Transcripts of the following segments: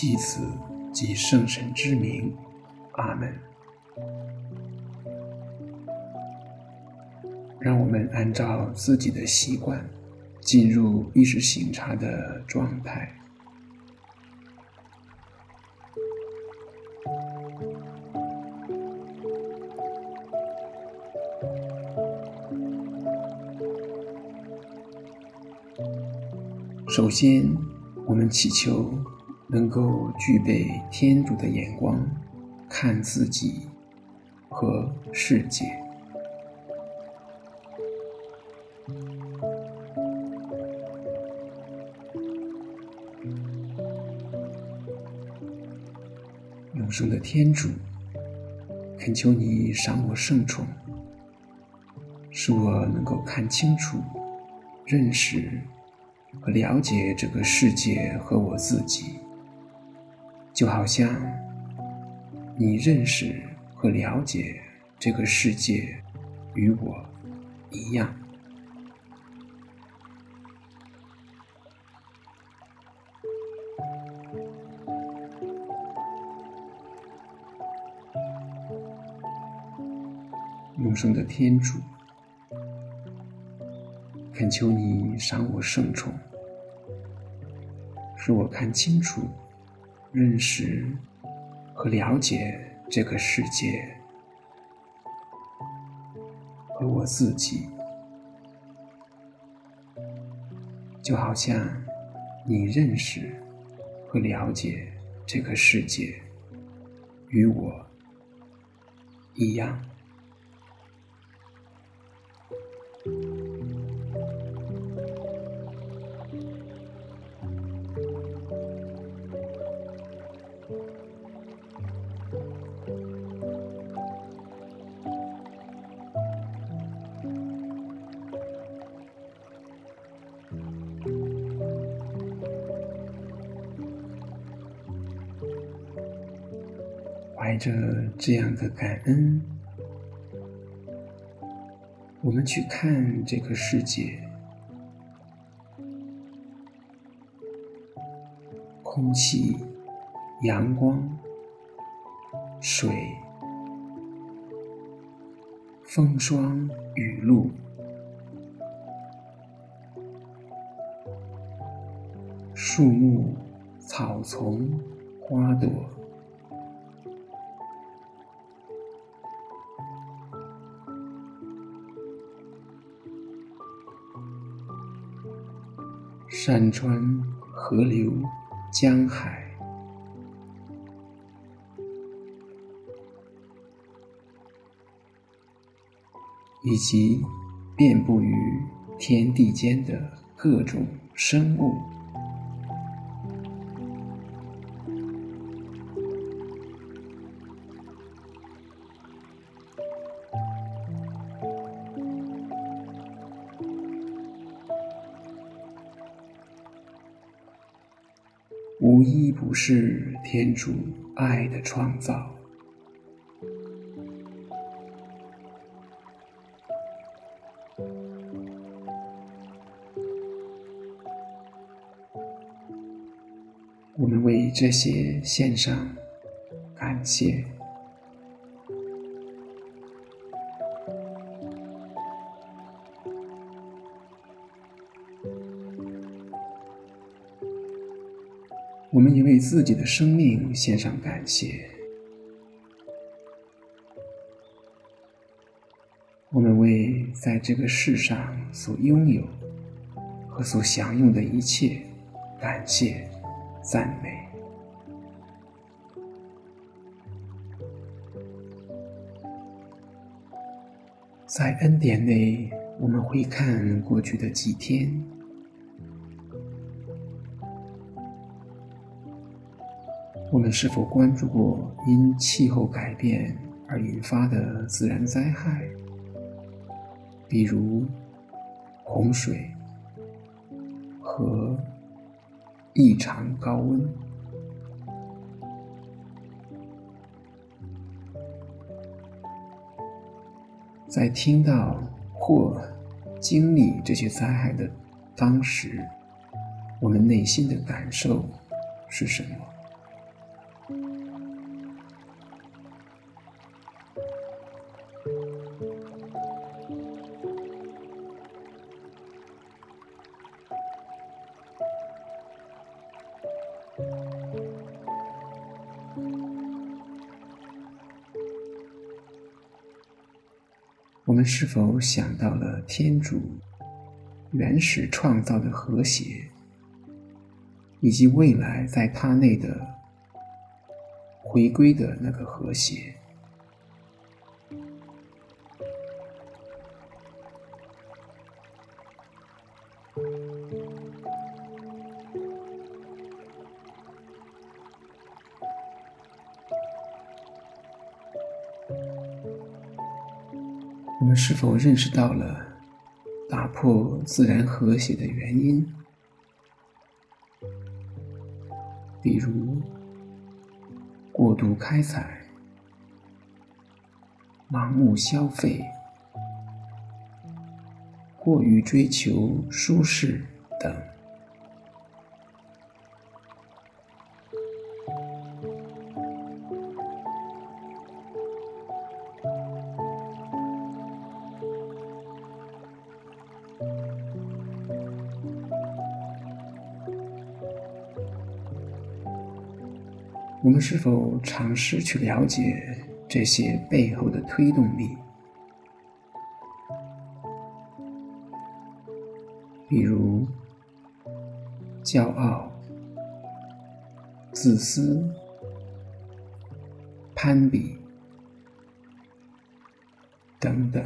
因父及子及圣神之名，阿门。让我们按照自己的习惯，进入意识醒察的状态。首先，我们祈求能够具备天主的眼光，看自己和世界。永生的天主，恳求你赏我圣宠，使我能够看清楚、认识。和了解这个世界和我自己，就好像你认识和了解这个世界与我一样。永生的天主。恳求你赏我圣宠，使我看清楚、认识和了解这个世界和我自己，就好像你认识和了解这个世界与我一样。着这样的感恩，我们去看这个世界：空气、阳光、水、风霜、雨露、树木、草丛、花朵。山川、河流、江海，以及遍布于天地间的各种生物。无一不是天主爱的创造。我们为这些献上感谢。我们也为自己的生命献上感谢。我们为在这个世上所拥有和所享用的一切感谢、赞美。在恩典内，我们回看过去的几天。我们是否关注过因气候改变而引发的自然灾害，比如洪水和异常高温？在听到或经历这些灾害的当时，我们内心的感受是什么？我们是否想到了天主原始创造的和谐，以及未来在他内的回归的那个和谐？我们是否认识到了打破自然和谐的原因？比如过度开采、盲目消费、过于追求舒适等。我们是否尝试去了解这些背后的推动力？比如骄傲、自私、攀比等等。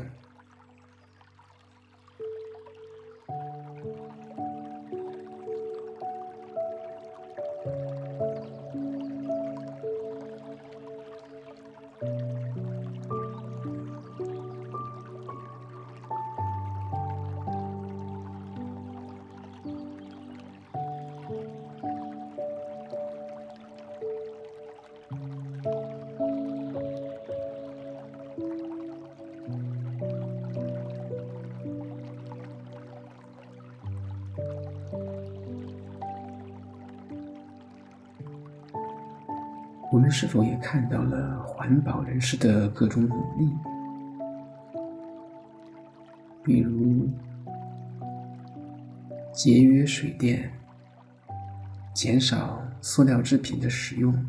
我们是否也看到了环保人士的各种努力？比如节约水电、减少塑料制品的使用、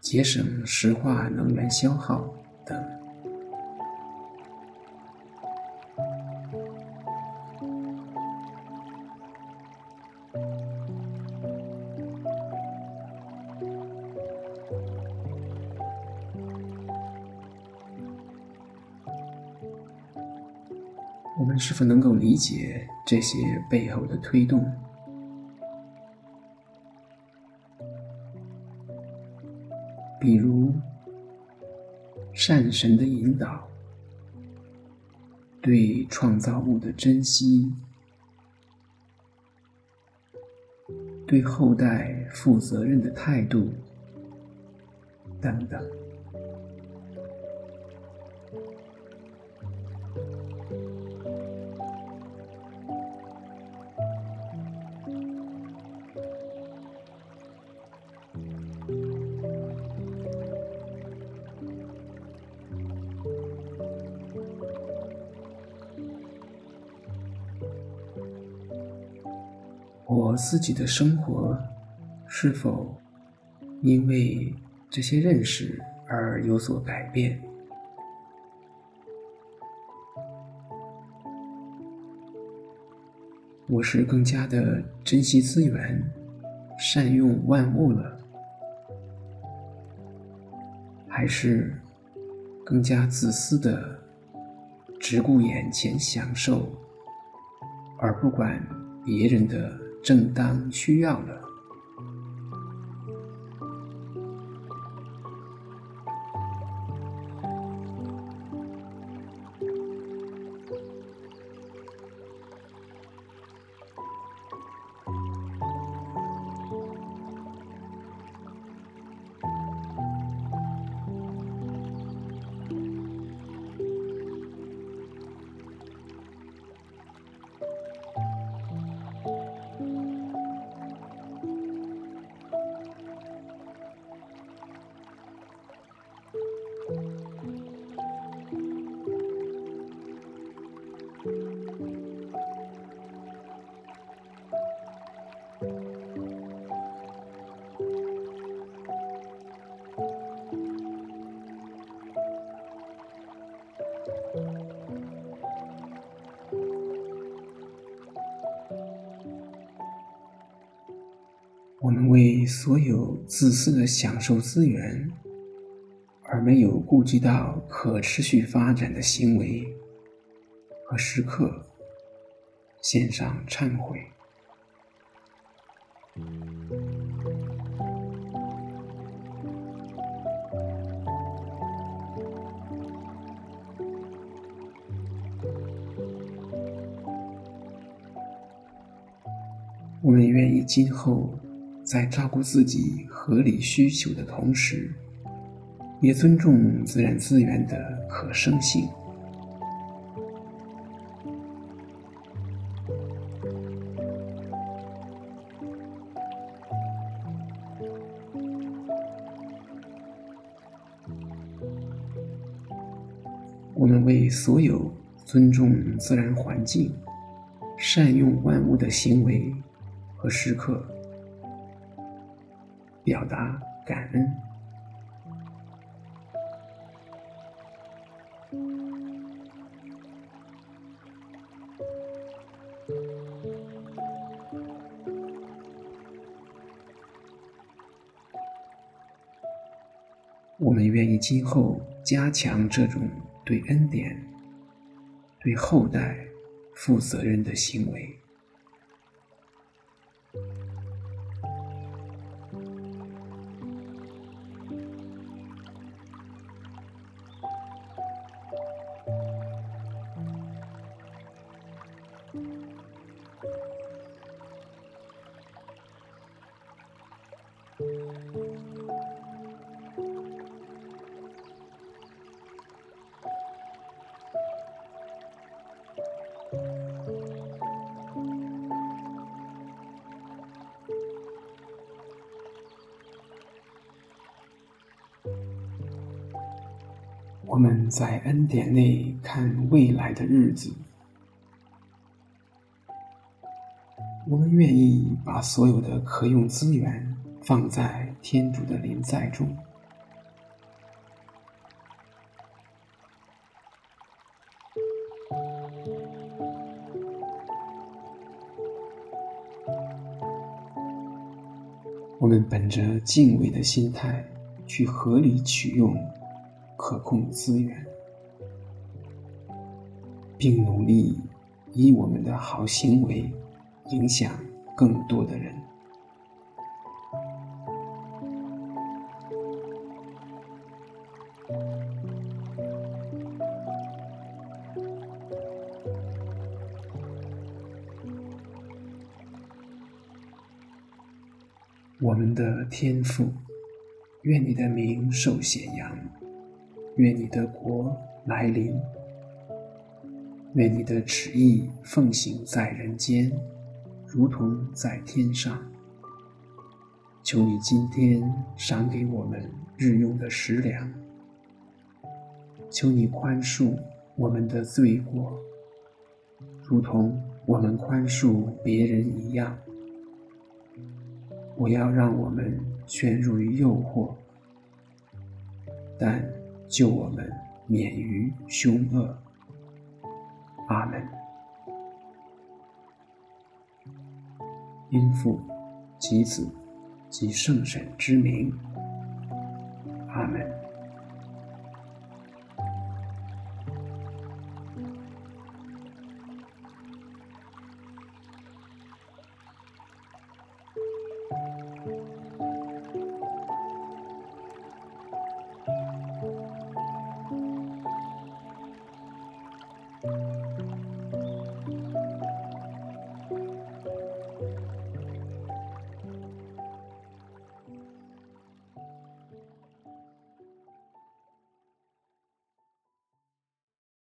节省石化能源消耗等。是能够理解这些背后的推动？比如善神的引导、对创造物的珍惜、对后代负责任的态度等等。我自己的生活是否因为这些认识而有所改变？我是更加的珍惜资源，善用万物了，还是更加自私的只顾眼前享受，而不管别人的正当需要了。所有自私的享受资源，而没有顾及到可持续发展的行为和时刻，献上忏悔。我们愿意今后在照顾自己合理需求的同时，也尊重自然资源的可生性。我们为所有尊重自然环境、善用万物的行为和时刻，表达感恩。我们愿意今后加强这种对恩典、对后代负责任的行为。我们在恩典内看未来的日子，我们愿意把所有的可用资源放在天主的临在中。我们本着敬畏的心态去合理取用可控资源，并努力以我们的好行为影响更多的人。我们的天赋，愿你的名受显扬，愿你的国来临，愿你的旨意奉行在人间，如同在天上。求你今天赏给我们日用的食粮，求你宽恕我们的罪过，如同我们宽恕别人一样。不要让我们陷入于诱惑，但救我们免于凶恶。阿门。因父及子及圣神之名。阿门。